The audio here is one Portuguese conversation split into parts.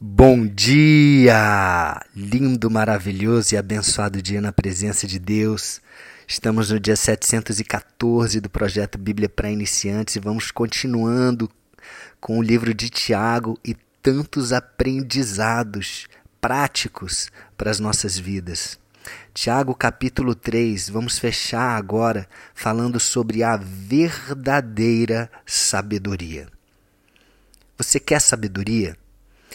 Bom dia! Lindo, maravilhoso e abençoado dia na presença de Deus. Estamos no dia 714 do projeto Bíblia para Iniciantes e vamos continuando com o livro de Tiago e tantos aprendizados práticos para as nossas vidas. Tiago capítulo 3, vamos fechar agora falando sobre a verdadeira sabedoria. Você quer sabedoria?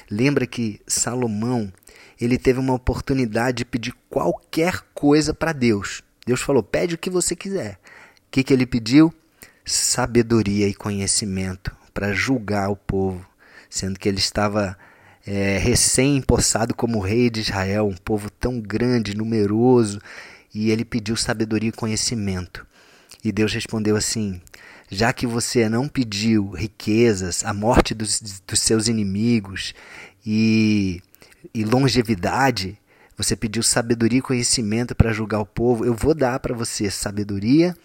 Lembra que Salomão, ele teve uma oportunidade de pedir qualquer coisa para Deus. Deus falou: "Pede o que você quiser". O que que ele pediu? Sabedoria e conhecimento para julgar o povo, sendo que ele estava é, recém-empossado como rei de Israel, um povo tão grande, numeroso, e ele pediu sabedoria e conhecimento. E Deus respondeu assim: já que você não pediu riquezas, a morte dos, dos seus inimigos e, e longevidade, você pediu sabedoria e conhecimento para julgar o povo, eu vou dar para você sabedoria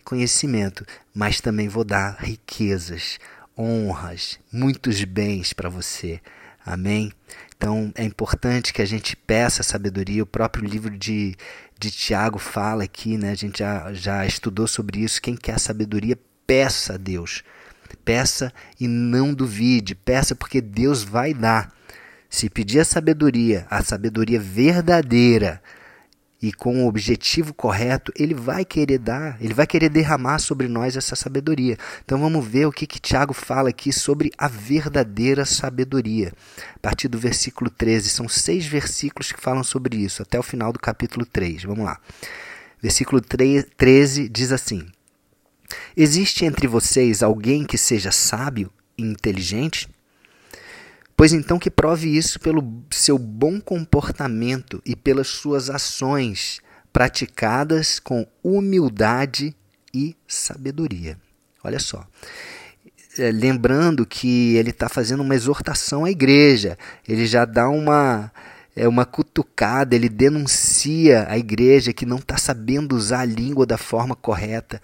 e conhecimento, mas também vou dar riquezas, honras, muitos bens para você. Amém? Então é importante que a gente peça sabedoria. O próprio livro de, de Tiago fala aqui, né? a gente já, já estudou sobre isso. Quem quer sabedoria, peça a Deus. Peça e não duvide. Peça porque Deus vai dar. Se pedir a sabedoria, a sabedoria verdadeira e com o objetivo correto, ele vai querer dar, ele vai querer derramar sobre nós essa sabedoria. Então vamos ver o que, que Tiago fala aqui sobre a verdadeira sabedoria. A partir do versículo 13, são seis versículos que falam sobre isso, até o final do capítulo 3. Vamos lá. Versículo 13 diz assim: Existe entre vocês alguém que seja sábio e inteligente? Pois então que prove isso pelo seu bom comportamento e pelas suas ações praticadas com humildade e sabedoria. Olha só. É, lembrando que ele está fazendo uma exortação à igreja, ele já dá uma é uma cutucada, ele denuncia a igreja que não está sabendo usar a língua da forma correta,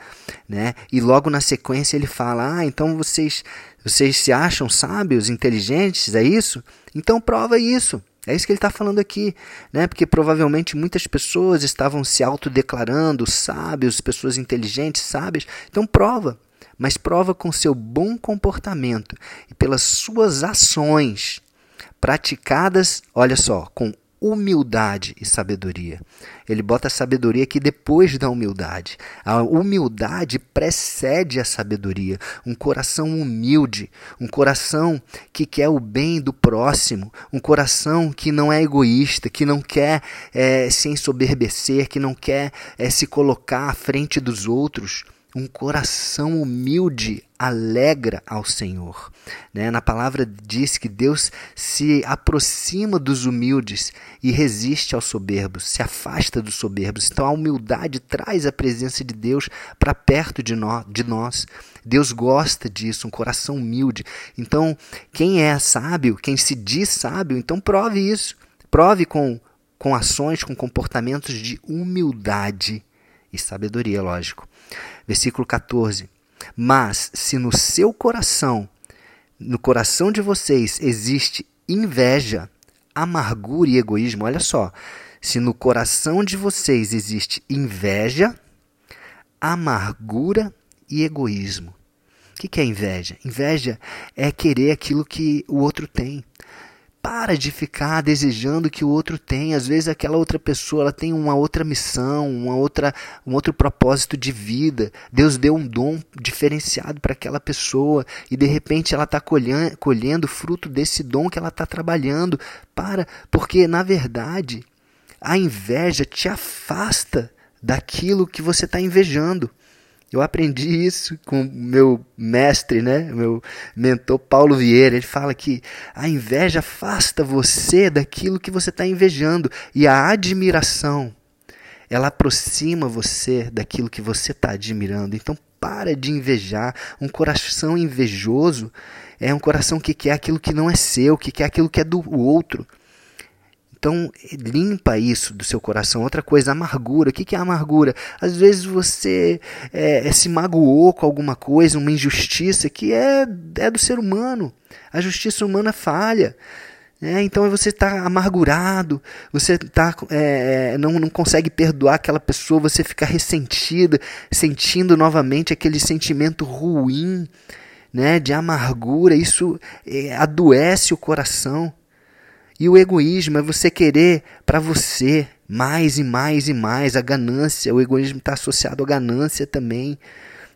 né? E logo na sequência ele fala: "Ah, então vocês vocês se acham sábios, inteligentes, é isso? Então prova isso." É isso que ele está falando aqui, né? Porque provavelmente muitas pessoas estavam se autodeclarando sábios, pessoas inteligentes, sábias. Então prova, mas prova com seu bom comportamento e pelas suas ações praticadas, olha só, com humildade e sabedoria. Ele bota a sabedoria aqui depois da humildade. A humildade precede a sabedoria. Um coração humilde, um coração que quer o bem do próximo, um coração que não é egoísta, que não quer é, se ensoberbecer, que não quer é, se colocar à frente dos outros um coração humilde alegra ao Senhor. Né? Na palavra diz que Deus se aproxima dos humildes e resiste aos soberbos, se afasta dos soberbos. Então a humildade traz a presença de Deus para perto de, no, de nós. Deus gosta disso, um coração humilde. Então, quem é sábio, quem se diz sábio, então prove isso. Prove com, com ações, com comportamentos de humildade e sabedoria, lógico. Versículo 14. Mas se no seu coração, no coração de vocês, existe inveja, amargura e egoísmo, olha só. Se no coração de vocês existe inveja, amargura e egoísmo. O que é inveja? Inveja é querer aquilo que o outro tem. Para de ficar desejando que o outro tenha. Às vezes aquela outra pessoa ela tem uma outra missão, uma outra, um outro propósito de vida. Deus deu um dom diferenciado para aquela pessoa e de repente ela está colhendo, colhendo fruto desse dom que ela está trabalhando. Para, porque na verdade a inveja te afasta daquilo que você está invejando. Eu aprendi isso com meu mestre, né? meu mentor Paulo Vieira. Ele fala que a inveja afasta você daquilo que você está invejando e a admiração ela aproxima você daquilo que você está admirando. Então para de invejar. Um coração invejoso é um coração que quer aquilo que não é seu, que quer aquilo que é do outro. Então, limpa isso do seu coração. Outra coisa, amargura. O que é amargura? Às vezes você é, se magoou com alguma coisa, uma injustiça que é, é do ser humano. A justiça humana falha. É, então você está amargurado, você tá, é, não, não consegue perdoar aquela pessoa, você fica ressentido, sentindo novamente aquele sentimento ruim, né, de amargura. Isso é, adoece o coração. E o egoísmo é você querer para você mais e mais e mais. A ganância, o egoísmo está associado à ganância também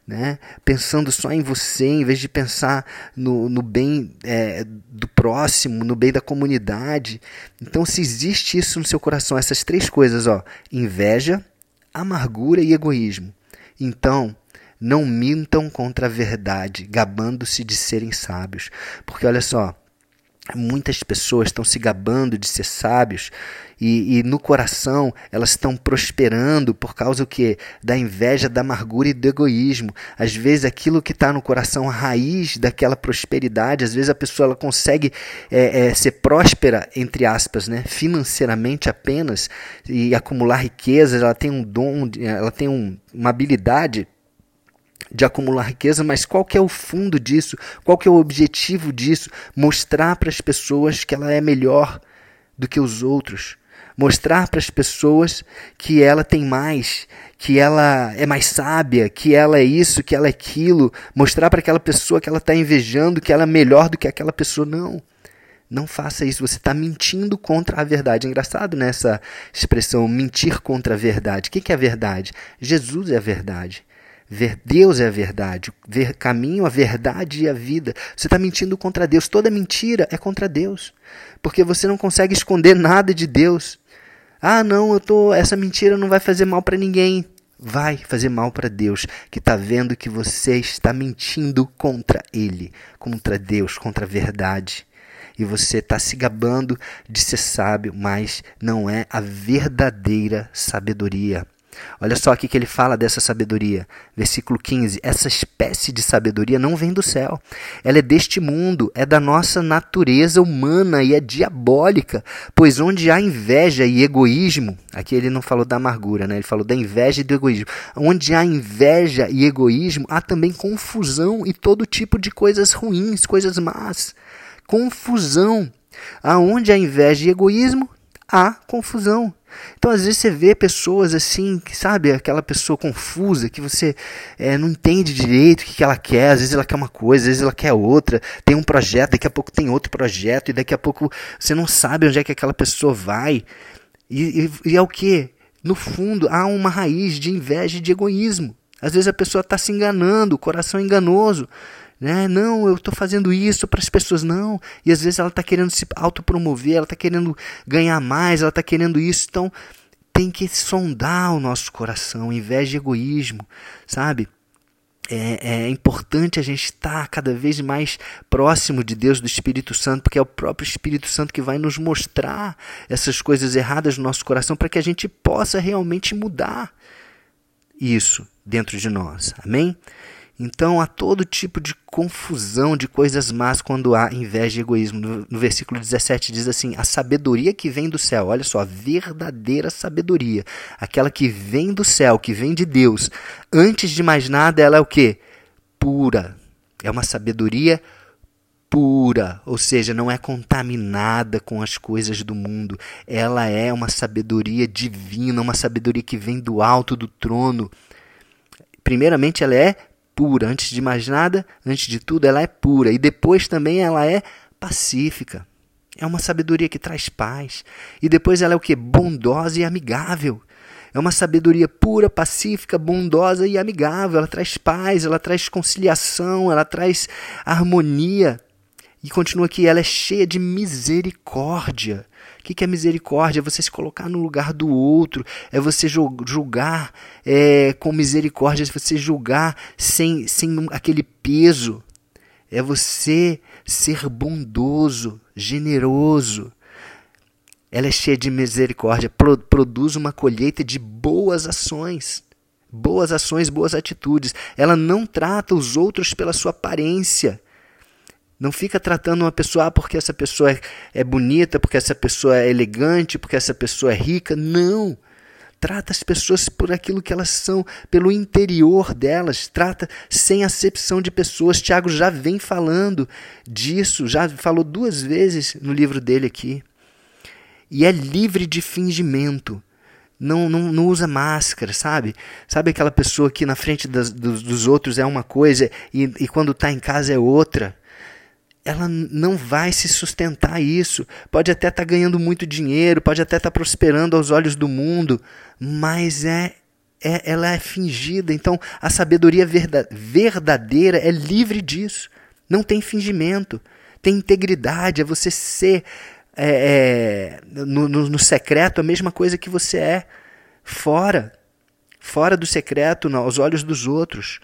né? pensando só em você, em vez de pensar no, no bem é, do próximo, no bem da comunidade. Então, se existe isso no seu coração, essas três coisas, ó, inveja, amargura e egoísmo, então não mintam contra a verdade, gabando-se de serem sábios. Porque olha só, Muitas pessoas estão se gabando de ser sábios e, e, no coração elas estão prosperando por causa que da inveja, da amargura e do egoísmo. Às vezes aquilo que está no coração, a raiz daquela prosperidade, às vezes a pessoa ela consegue é, é, ser próspera entre aspas, né, financeiramente apenas e acumular riquezas. Ela tem um dom, ela tem um, uma habilidade de acumular riqueza, mas qual que é o fundo disso? Qual que é o objetivo disso? Mostrar para as pessoas que ela é melhor do que os outros. Mostrar para as pessoas que ela tem mais, que ela é mais sábia, que ela é isso, que ela é aquilo. Mostrar para aquela pessoa que ela está invejando, que ela é melhor do que aquela pessoa. Não. Não faça isso, você está mentindo contra a verdade. É engraçado nessa né, expressão, mentir contra a verdade. O que é a verdade? Jesus é a verdade. Ver Deus é a verdade, ver caminho, a verdade e a vida. Você está mentindo contra Deus. Toda mentira é contra Deus, porque você não consegue esconder nada de Deus. Ah, não, eu tô. Essa mentira não vai fazer mal para ninguém. Vai fazer mal para Deus, que está vendo que você está mentindo contra Ele, contra Deus, contra a verdade. E você está se gabando de ser sábio, mas não é a verdadeira sabedoria. Olha só aqui que ele fala dessa sabedoria. Versículo 15: Essa espécie de sabedoria não vem do céu. Ela é deste mundo, é da nossa natureza humana e é diabólica. Pois onde há inveja e egoísmo, aqui ele não falou da amargura, né? ele falou da inveja e do egoísmo. Onde há inveja e egoísmo, há também confusão e todo tipo de coisas ruins, coisas más. Confusão. Aonde há inveja e egoísmo, há confusão. Então, às vezes, você vê pessoas assim, sabe, aquela pessoa confusa, que você é, não entende direito o que, que ela quer. Às vezes ela quer uma coisa, às vezes ela quer outra. Tem um projeto, daqui a pouco tem outro projeto, e daqui a pouco você não sabe onde é que aquela pessoa vai. E, e, e é o que? No fundo, há uma raiz de inveja e de egoísmo. Às vezes a pessoa está se enganando, o coração é enganoso. Né? Não, eu estou fazendo isso para as pessoas. Não. E às vezes ela está querendo se autopromover, ela está querendo ganhar mais, ela está querendo isso. Então tem que sondar o nosso coração, invés de egoísmo, sabe? É, é, importante a gente estar cada vez mais próximo de Deus, do Espírito Santo, porque é o próprio Espírito Santo que vai nos mostrar essas coisas erradas no nosso coração para que a gente possa realmente mudar isso dentro de nós. Amém? Então há todo tipo de confusão de coisas más quando há inveja e egoísmo. No, versículo 17 diz assim: a sabedoria que vem do céu, olha só, a verdadeira sabedoria, aquela que vem do céu, que vem de Deus. Antes de mais nada, ela é o que? Pura. É uma sabedoria pura, ou seja, não é contaminada com as coisas do mundo. Ela é uma sabedoria divina, uma sabedoria que vem do alto do trono. Primeiramente, ela é pura. Antes de mais nada, antes de tudo, ela é pura. E depois também ela é pacífica. É uma sabedoria que traz paz. E depois ela é o que? Bondosa e amigável. É uma sabedoria pura, pacífica, bondosa e amigável. Ela traz paz, ela traz conciliação, ela traz harmonia. E continua aqui, ela é cheia de misericórdia. O que é misericórdia? É você se colocar no lugar do outro, é você julgar é, com misericórdia, é você julgar sem, sem aquele peso, é você ser bondoso, generoso. Ela é cheia de misericórdia, produz uma colheita de boas ações. Boas ações, boas atitudes. Ela não trata os outros pela sua aparência. Não fica tratando uma pessoa ah, porque essa pessoa é, é bonita, porque essa pessoa é elegante, porque essa pessoa é rica. Não. Trata as pessoas por aquilo que elas são, pelo interior delas. Trata sem acepção de pessoas. Tiago já vem falando disso, já falou duas vezes no livro dele aqui. E é livre de fingimento. Não, não, não usa máscara, sabe? Sabe aquela pessoa que na frente das, dos, dos outros é uma coisa e, e quando está em casa é outra? Ela não vai se sustentar isso. Pode até estar tá ganhando muito dinheiro, pode até estar tá prosperando aos olhos do mundo, mas é, é ela é fingida. Então a sabedoria verdadeira é livre disso. Não tem fingimento, tem integridade. É você ser é, é, no, no, no secreto a mesma coisa que você é fora, fora do secreto, aos olhos dos outros.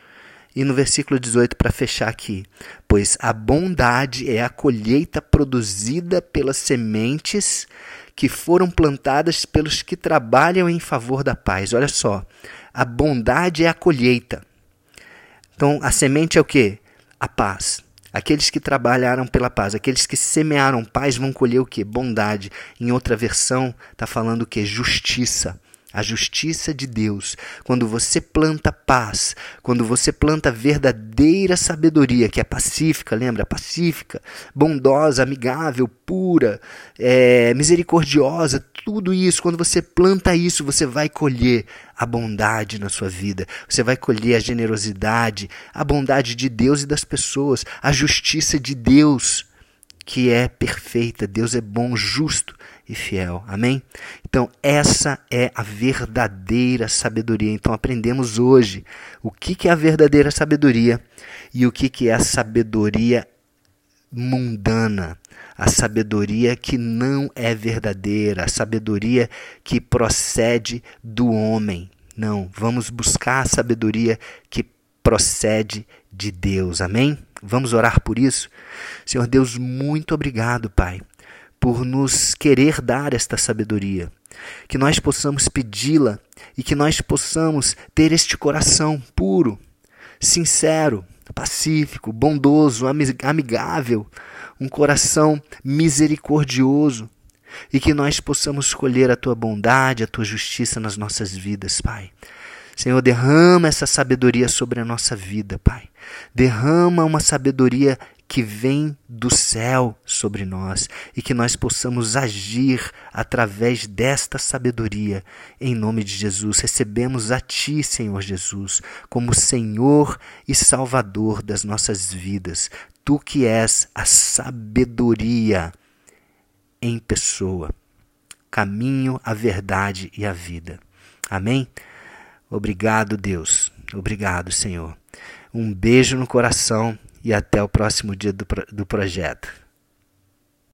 E no versículo 18, para fechar aqui: Pois a bondade é a colheita produzida pelas sementes que foram plantadas pelos que trabalham em favor da paz. Olha só, a bondade é a colheita. Então, a semente é o que? A paz. Aqueles que trabalharam pela paz, aqueles que semearam paz vão colher o que? Bondade. Em outra versão, está falando o que? Justiça a justiça de Deus, quando você planta paz, quando você planta verdadeira sabedoria, que é pacífica, lembra? Pacífica, bondosa, amigável, pura, é, misericordiosa, tudo isso, quando você planta isso, você vai colher a bondade na sua vida, você vai colher a generosidade, a bondade de Deus e das pessoas, a justiça de Deus, que é perfeita. Deus é bom, justo e fiel. Amém? Então, essa é a verdadeira sabedoria. Então, aprendemos hoje o que é a verdadeira sabedoria e o que é a sabedoria mundana. A sabedoria que não é verdadeira, a sabedoria que procede do homem. Não, vamos buscar a sabedoria que procede de Deus. Amém? Vamos orar por isso? Senhor Deus, muito obrigado, Pai por nos querer dar esta sabedoria. Que nós possamos pedi-la e que nós possamos ter este coração puro, sincero, pacífico, bondoso, amigável, um coração misericordioso e que nós possamos escolher a tua bondade, a tua justiça nas nossas vidas, Pai. Senhor, derrama essa sabedoria sobre a nossa vida, Pai. Derrama uma sabedoria que vem do céu sobre nós e que nós possamos agir através desta sabedoria. Em nome de Jesus, recebemos a Ti, Senhor Jesus, como Senhor e Salvador das nossas vidas. Tu que és a sabedoria em pessoa, caminho, a verdade e a vida. Amém? Obrigado, Deus. Obrigado, Senhor. Um beijo no coração e até o próximo dia do, do projeto.